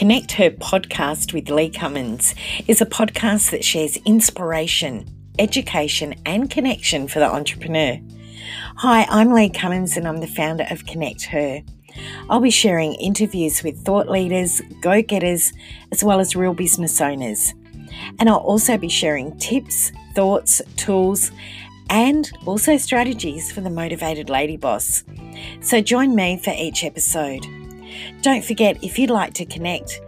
Connect Her podcast with Lee Cummins is a podcast that shares inspiration, education, and connection for the entrepreneur. Hi, I'm Lee Cummins and I'm the founder of Connect Her. I'll be sharing interviews with thought leaders, go getters, as well as real business owners. And I'll also be sharing tips, thoughts, tools, and also strategies for the motivated lady boss. So join me for each episode. Don't forget, if you'd like to connect,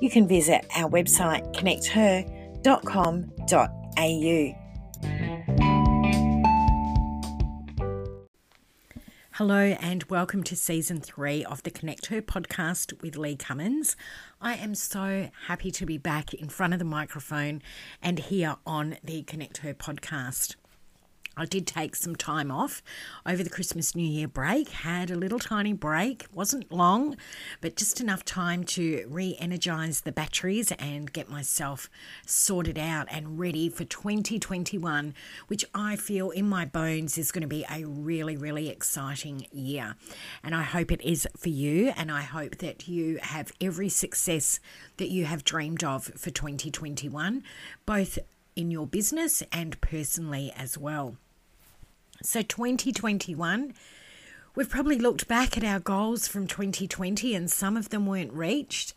you can visit our website connecther.com.au. Hello, and welcome to season three of the Connect Her podcast with Lee Cummins. I am so happy to be back in front of the microphone and here on the Connect Her podcast. I did take some time off over the Christmas New Year break, had a little tiny break, wasn't long, but just enough time to re energize the batteries and get myself sorted out and ready for 2021, which I feel in my bones is going to be a really, really exciting year. And I hope it is for you, and I hope that you have every success that you have dreamed of for 2021, both in your business and personally as well. So, 2021, we've probably looked back at our goals from 2020 and some of them weren't reached.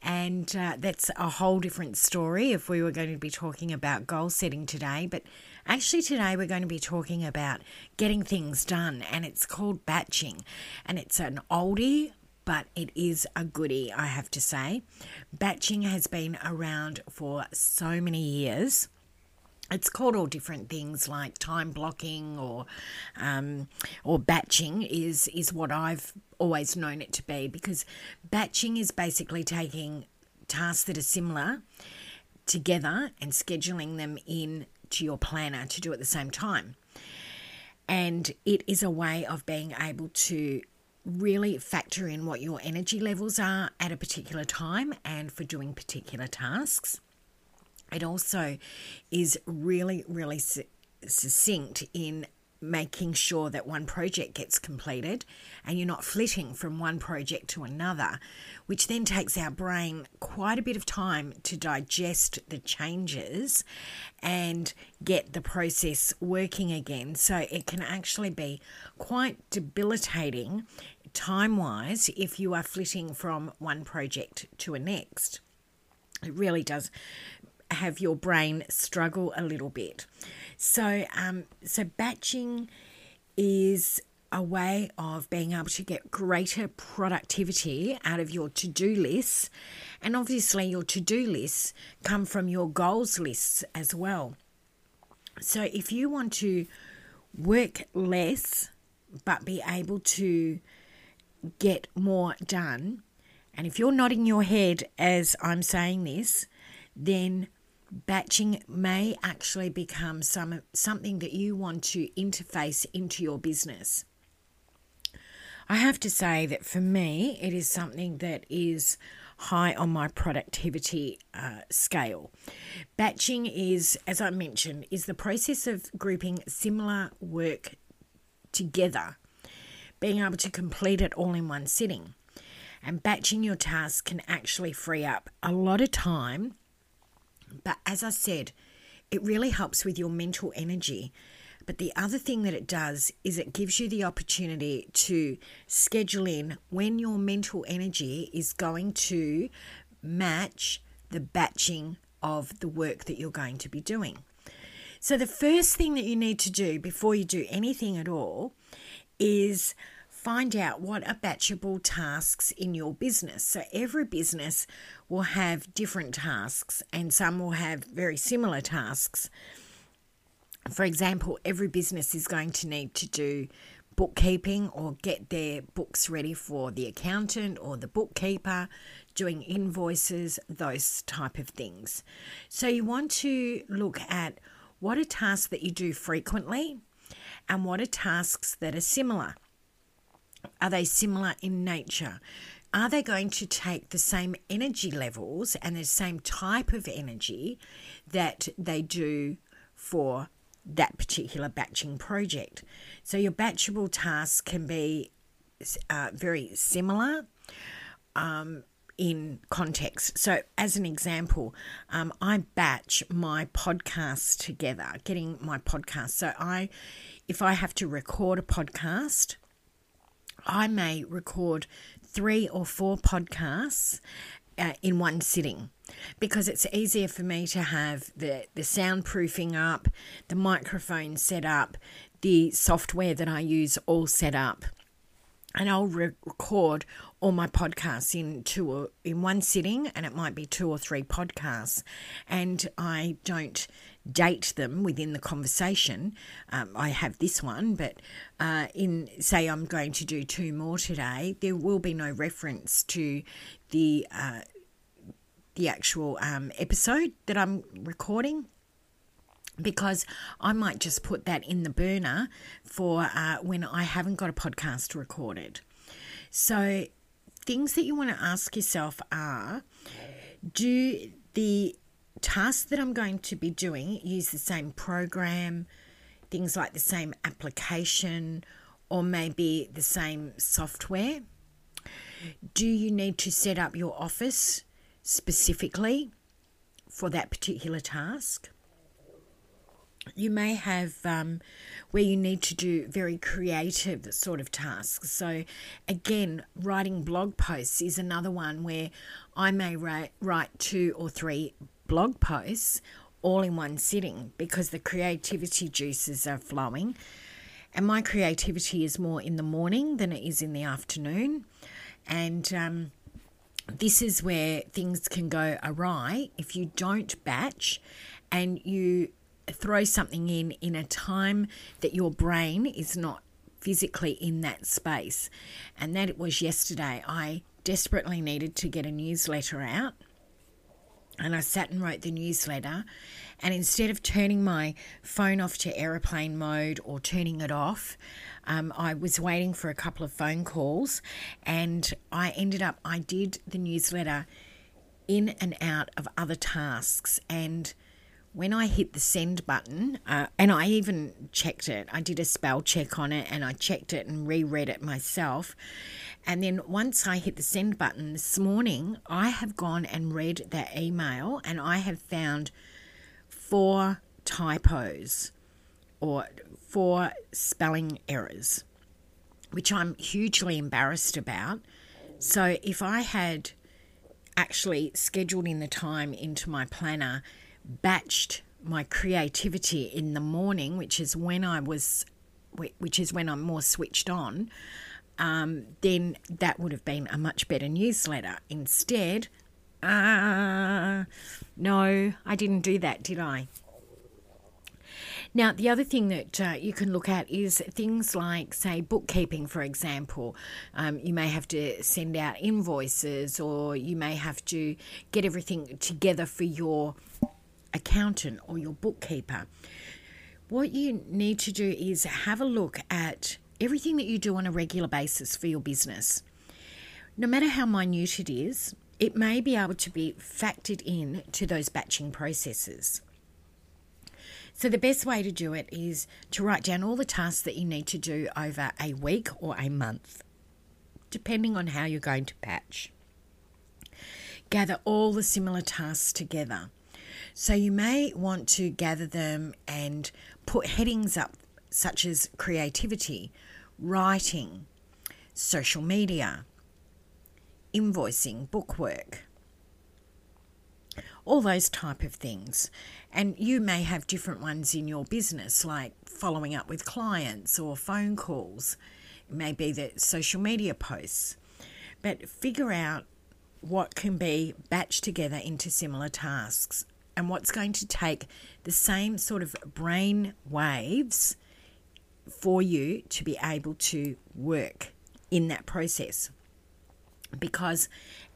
And uh, that's a whole different story if we were going to be talking about goal setting today. But actually, today we're going to be talking about getting things done, and it's called batching. And it's an oldie, but it is a goodie, I have to say. Batching has been around for so many years it's called all different things like time blocking or um, or batching is is what I've always known it to be because batching is basically taking tasks that are similar together and scheduling them in to your planner to do at the same time. And it is a way of being able to really factor in what your energy levels are at a particular time and for doing particular tasks. It also is really, really succinct in making sure that one project gets completed and you're not flitting from one project to another, which then takes our brain quite a bit of time to digest the changes and get the process working again. So it can actually be quite debilitating time wise if you are flitting from one project to a next. It really does have your brain struggle a little bit. So, um, so batching is a way of being able to get greater productivity out of your to-do lists, and obviously your to-do lists come from your goals lists as well. So, if you want to work less but be able to get more done, and if you're nodding your head as I'm saying this, then batching may actually become some something that you want to interface into your business. I have to say that for me, it is something that is high on my productivity uh, scale. Batching is, as I mentioned, is the process of grouping similar work together, being able to complete it all in one sitting. And batching your tasks can actually free up a lot of time but as I said, it really helps with your mental energy. But the other thing that it does is it gives you the opportunity to schedule in when your mental energy is going to match the batching of the work that you're going to be doing. So, the first thing that you need to do before you do anything at all is find out what are batchable tasks in your business. So every business will have different tasks, and some will have very similar tasks. For example, every business is going to need to do bookkeeping or get their books ready for the accountant or the bookkeeper, doing invoices, those type of things. So you want to look at what are tasks that you do frequently and what are tasks that are similar. Are they similar in nature? Are they going to take the same energy levels and the same type of energy that they do for that particular batching project? So, your batchable tasks can be uh, very similar. Um, in context. So, as an example, um, I batch my podcasts together, getting my podcast. So, I, if I have to record a podcast, I may record three or four podcasts uh, in one sitting because it's easier for me to have the, the soundproofing up, the microphone set up, the software that I use all set up. And I'll re- record all my podcasts in two or in one sitting, and it might be two or three podcasts, and I don't date them within the conversation. Um, I have this one, but uh, in say I'm going to do two more today, there will be no reference to the uh, the actual um, episode that I'm recording because I might just put that in the burner for uh, when I haven't got a podcast recorded. So, things that you want to ask yourself are do the tasks that I'm going to be doing use the same program, things like the same application, or maybe the same software? Do you need to set up your office specifically for that particular task? you may have um, where you need to do very creative sort of tasks. So, again, writing blog posts is another one where I may write, write two or three blog posts all in one sitting because the creativity juices are flowing. And my creativity is more in the morning than it is in the afternoon. And um, this is where things can go awry if you don't batch and you throw something in in a time that your brain is not physically in that space. And that it was yesterday. I desperately needed to get a newsletter out. And I sat and wrote the newsletter. And instead of turning my phone off to aeroplane mode or turning it off, um, I was waiting for a couple of phone calls. And I ended up, I did the newsletter in and out of other tasks. And when I hit the send button, uh, and I even checked it, I did a spell check on it and I checked it and reread it myself. And then once I hit the send button this morning, I have gone and read that email and I have found four typos or four spelling errors, which I'm hugely embarrassed about. So if I had actually scheduled in the time into my planner batched my creativity in the morning, which is when I was, which is when I'm more switched on, um, then that would have been a much better newsletter. Instead, uh, no, I didn't do that, did I? Now, the other thing that uh, you can look at is things like, say, bookkeeping, for example. Um, you may have to send out invoices or you may have to get everything together for your accountant or your bookkeeper, what you need to do is have a look at everything that you do on a regular basis for your business. No matter how minute it is, it may be able to be factored in to those batching processes. So, the best way to do it is to write down all the tasks that you need to do over a week or a month, depending on how you're going to batch. Gather all the similar tasks together so you may want to gather them and put headings up, such as creativity, writing, social media, invoicing, bookwork, all those type of things. And you may have different ones in your business, like following up with clients or phone calls. It may be the social media posts. But figure out what can be batched together into similar tasks and what's going to take the same sort of brain waves for you to be able to work in that process. Because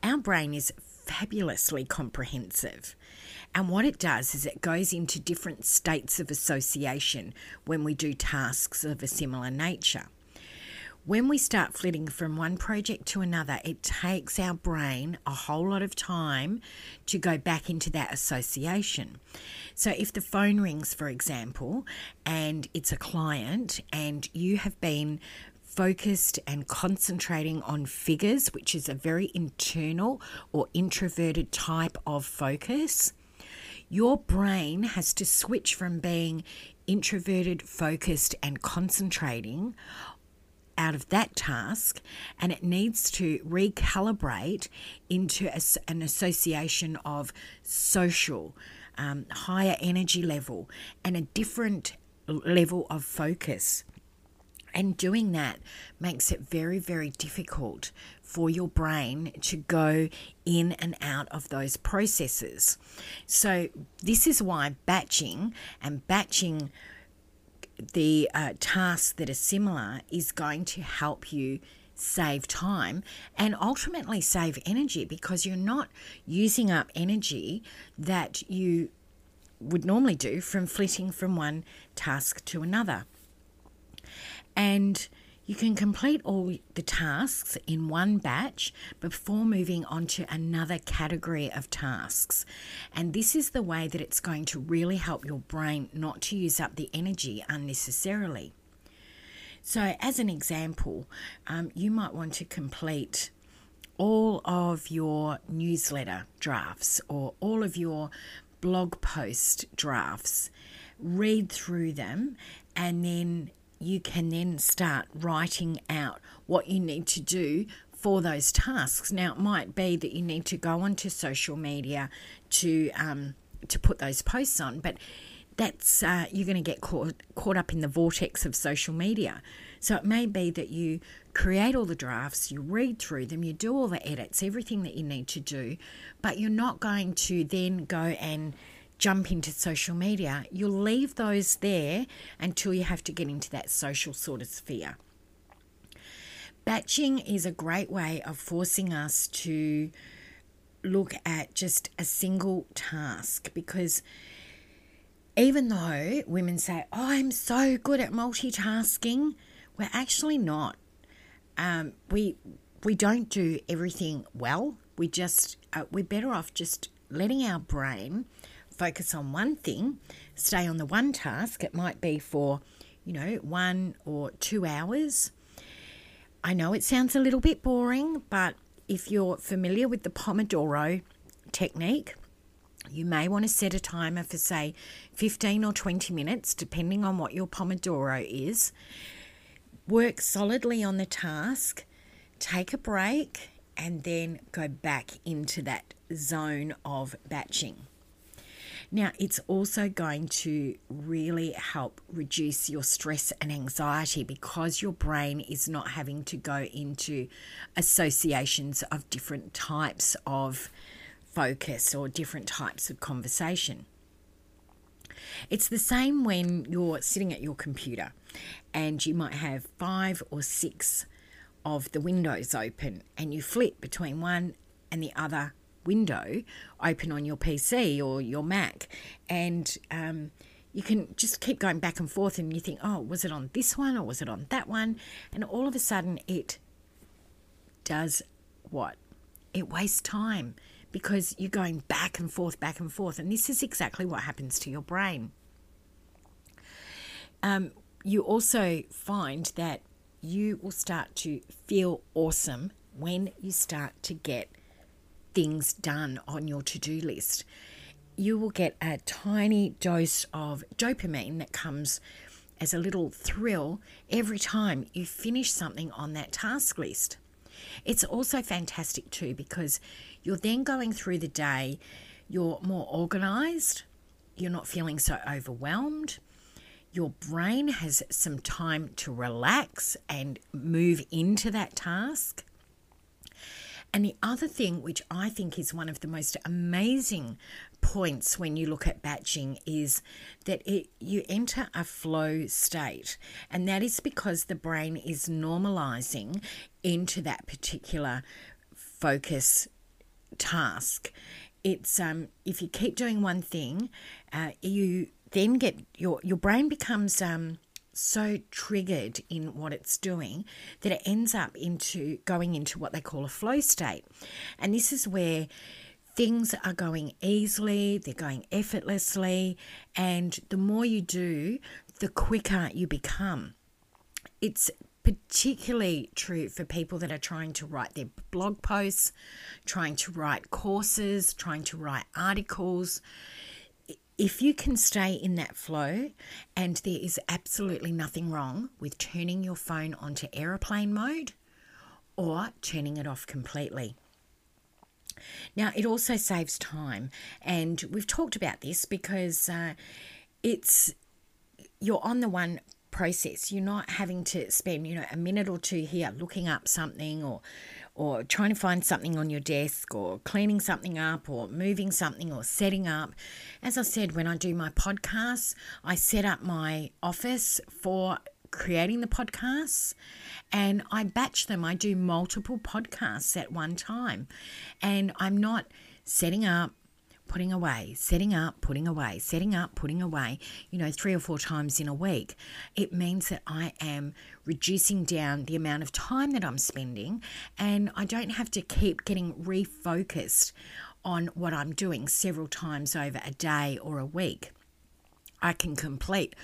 our brain is fabulously comprehensive. And what it does is it goes into different states of association when we do tasks of a similar nature. When we start flitting from one project to another, it takes our brain a whole lot of time to go back into that association. So, if the phone rings, for example, and it's a client, and you have been focused and concentrating on figures, which is a very internal or introverted type of focus, your brain has to switch from being introverted, focused, and concentrating out of that task and it needs to recalibrate into a, an association of social, um, higher energy level, and a different level of focus. And doing that makes it very, very difficult for your brain to go in and out of those processes. So, this is why batching and batching the uh, tasks that are similar is going to help you save time and ultimately save energy because you're not using up energy that you would normally do from flitting from one task to another. And you can complete all the tasks in one batch before moving on to another category of tasks. And this is the way that it's going to really help your brain not to use up the energy unnecessarily. So, as an example, um, you might want to complete all of your newsletter drafts or all of your blog post drafts, read through them, and then you can then start writing out what you need to do for those tasks. Now, it might be that you need to go onto social media to um, to put those posts on, but that's uh, you're going to get caught caught up in the vortex of social media. So it may be that you create all the drafts, you read through them, you do all the edits, everything that you need to do, but you're not going to then go and jump into social media. You'll leave those there until you have to get into that social sort of sphere. Batching is a great way of forcing us to look at just a single task because even though women say, Oh, I'm so good at multitasking, we're actually not. Um, we we don't do everything well. We just uh, we're better off just letting our brain focus on one thing, stay on the one task. It might be for, you know, one or two hours. I know it sounds a little bit boring, but if you're familiar with the Pomodoro technique, you may want to set a timer for, say, 15 or 20 minutes, depending on what your Pomodoro is. Work solidly on the task, take a break, and then go back into that zone of batching. Now, it's also going to really help reduce your stress and anxiety because your brain is not having to go into associations of different types of focus or different types of conversation. It's the same when you're sitting at your computer and you might have five or six of the windows open and you flip between one and the other window open on your PC or your Mac, and um, you can just keep going back and forth, and you think, oh, was it on this one or was it on that one? And all of a sudden, it does what? It wastes time because you're going back and forth, back and forth. And this is exactly what happens to your brain. Um, you also find that you will start to feel awesome when you start to get things done on your to do list. You will get a tiny dose of dopamine that comes as a little thrill every time you finish something on that task list. It's also fantastic too because you're then going through the day, you're more organized, you're not feeling so overwhelmed. Your brain has some time to relax and move into that task. And the other thing, which I think is one of the most amazing points when you look at batching, is that it, you enter a flow state. And that is because the brain is normalizing into that particular focus task. It's um, if you keep doing one thing, uh, you then get your your brain becomes um, so triggered in what it's doing that it ends up into going into what they call a flow state. And this is where things are going easily, they're going effortlessly, and the more you do, the quicker you become. It's particularly true for people that are trying to write their blog posts, trying to write courses, trying to write articles. If you can stay in that flow, and there is absolutely nothing wrong with turning your phone onto aeroplane mode or turning it off completely. Now, it also saves time, and we've talked about this because uh, it's you're on the one process. You're not having to spend, you know, a minute or two here looking up something or or trying to find something on your desk or cleaning something up or moving something or setting up. As I said, when I do my podcasts, I set up my office for creating the podcasts and I batch them. I do multiple podcasts at one time and I'm not setting up putting away, setting up, putting away, setting up, putting away, you know, three or four times in a week, it means that I am reducing down the amount of time that I'm spending and I don't have to keep getting refocused on what I'm doing several times over a day or a week. I can complete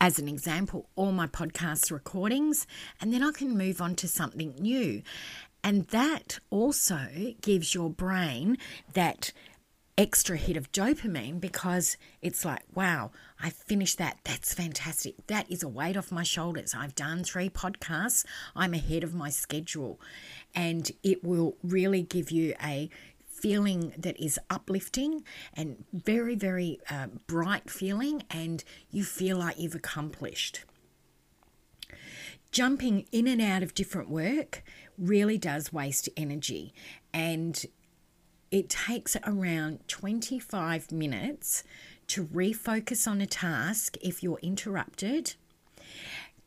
as an example, all my podcast recordings, and then I can move on to something new. And that also gives your brain that extra hit of dopamine because it's like, wow, I finished that. That's fantastic. That is a weight off my shoulders. I've done three podcasts. I'm ahead of my schedule. And it will really give you a feeling that is uplifting and very, very uh, bright feeling, and you feel like you've accomplished. Jumping in and out of different work really does waste energy, and it takes around 25 minutes to refocus on a task if you're interrupted.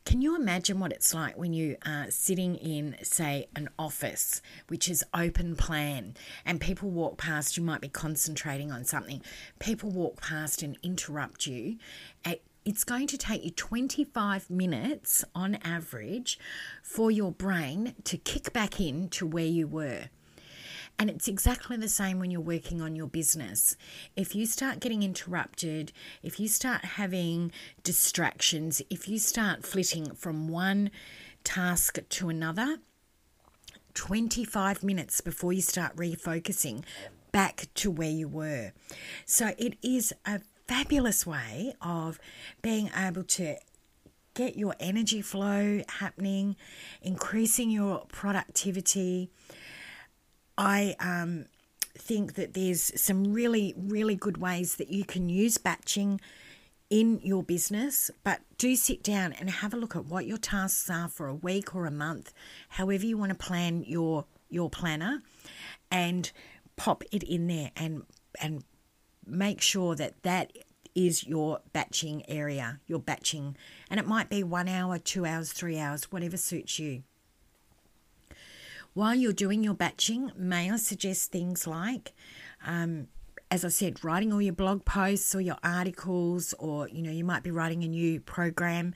Can you imagine what it's like when you are sitting in, say, an office which is open plan and people walk past, you might be concentrating on something, people walk past and interrupt you. It's going to take you 25 minutes on average for your brain to kick back in to where you were. And it's exactly the same when you're working on your business. If you start getting interrupted, if you start having distractions, if you start flitting from one task to another, 25 minutes before you start refocusing back to where you were. So it is a fabulous way of being able to get your energy flow happening, increasing your productivity, I um, think that there's some really, really good ways that you can use batching in your business, but do sit down and have a look at what your tasks are for a week or a month, however you want to plan your your planner, and pop it in there and and make sure that that is your batching area, your batching, and it might be one hour, two hours, three hours, whatever suits you. While you're doing your batching, may I suggest things like, um, as I said, writing all your blog posts or your articles, or you know, you might be writing a new program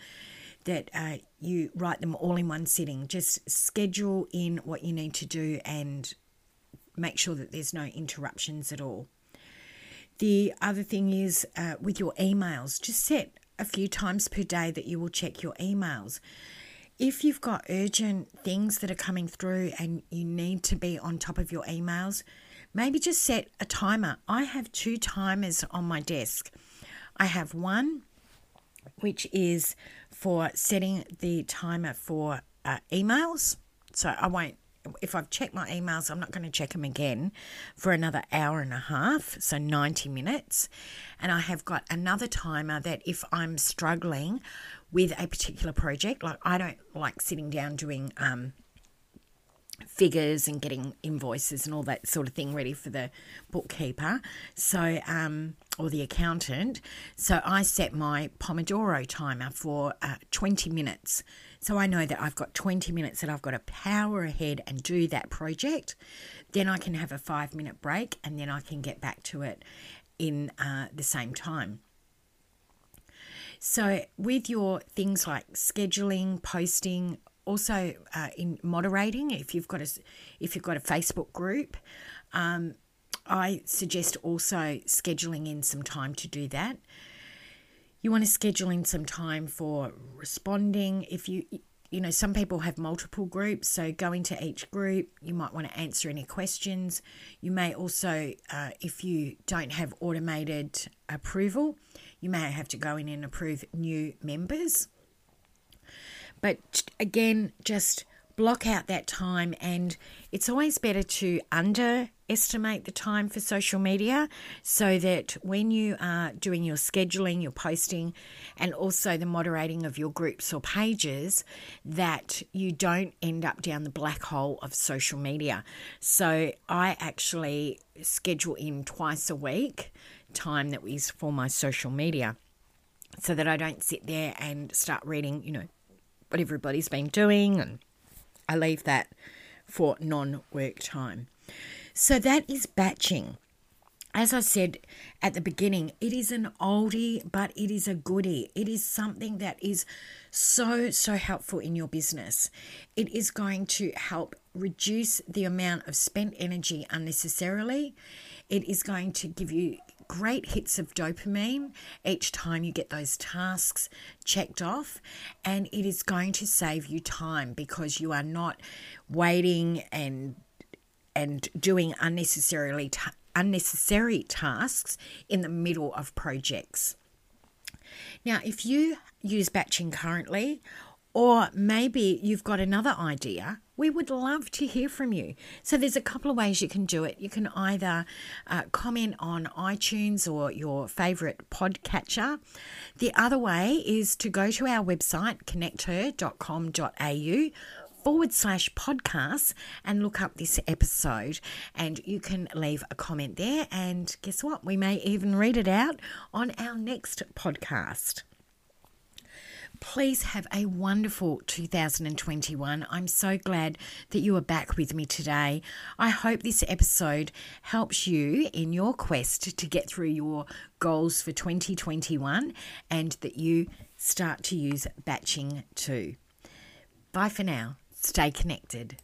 that uh, you write them all in one sitting. Just schedule in what you need to do and make sure that there's no interruptions at all. The other thing is uh, with your emails, just set a few times per day that you will check your emails if you've got urgent things that are coming through and you need to be on top of your emails, maybe just set a timer. I have two timers on my desk. I have one which is for setting the timer for uh, emails. So I won't, if I've checked my emails, I'm not going to check them again for another hour and a half, so 90 minutes. And I have got another timer that if I'm struggling with a particular project. Like I don't like sitting down doing um, figures and getting invoices and all that sort of thing ready for the bookkeeper. So um, or the accountant. So I set my Pomodoro timer for uh, 20 minutes. So I know that I've got 20 minutes that I've got to power ahead and do that project. Then I can have a five minute break and then I can get back to it in uh, the same time. So, with your things like scheduling, posting, also uh, in moderating, if you've got a if you've got a Facebook group, um, I suggest also scheduling in some time to do that. You want to schedule in some time for responding. If you you know, some people have multiple groups, so go into each group. You might want to answer any questions. You may also, uh, if you don't have automated approval, you may have to go in and approve new members. But again, just block out that time, and it's always better to underestimate the time for social media so that when you are doing your scheduling, your posting, and also the moderating of your groups or pages, that you don't end up down the black hole of social media. So I actually schedule in twice a week time that is for my social media so that I don't sit there and start reading, you know, what everybody's been doing and I leave that for non work time. So that is batching. As I said at the beginning, it is an oldie, but it is a goodie. It is something that is so, so helpful in your business. It is going to help reduce the amount of spent energy unnecessarily. It is going to give you great hits of dopamine each time you get those tasks checked off, and it is going to save you time because you are not waiting and and doing unnecessarily unnecessary tasks in the middle of projects. Now, if you use batching currently, or maybe you've got another idea we would love to hear from you. So there's a couple of ways you can do it. You can either uh, comment on iTunes or your favorite podcatcher. The other way is to go to our website, connecther.com.au forward slash podcasts and look up this episode and you can leave a comment there and guess what we may even read it out on our next podcast Please have a wonderful 2021. I'm so glad that you are back with me today. I hope this episode helps you in your quest to get through your goals for 2021 and that you start to use batching too. Bye for now. Stay connected.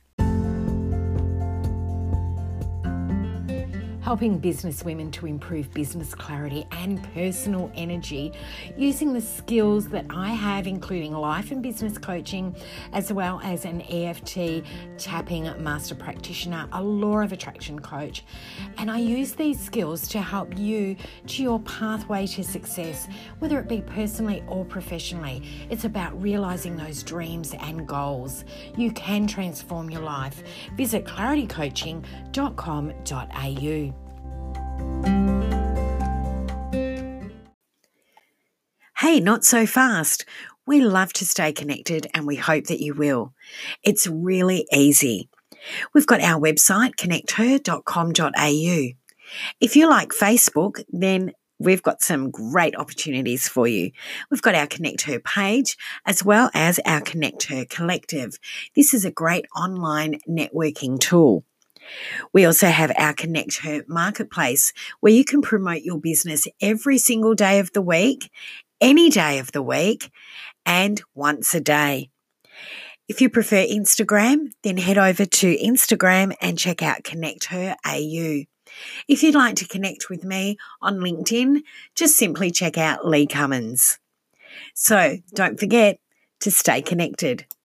Helping business women to improve business clarity and personal energy using the skills that I have, including life and business coaching, as well as an EFT tapping master practitioner, a law of attraction coach. And I use these skills to help you to your pathway to success, whether it be personally or professionally. It's about realizing those dreams and goals. You can transform your life. Visit claritycoaching.com.au. Hey, not so fast. We love to stay connected and we hope that you will. It's really easy. We've got our website, connecther.com.au. If you like Facebook, then we've got some great opportunities for you. We've got our Connect Her page as well as our Connect Her collective. This is a great online networking tool. We also have our Connect Her marketplace where you can promote your business every single day of the week, any day of the week, and once a day. If you prefer Instagram, then head over to Instagram and check out Connect Her AU. If you'd like to connect with me on LinkedIn, just simply check out Lee Cummins. So don't forget to stay connected.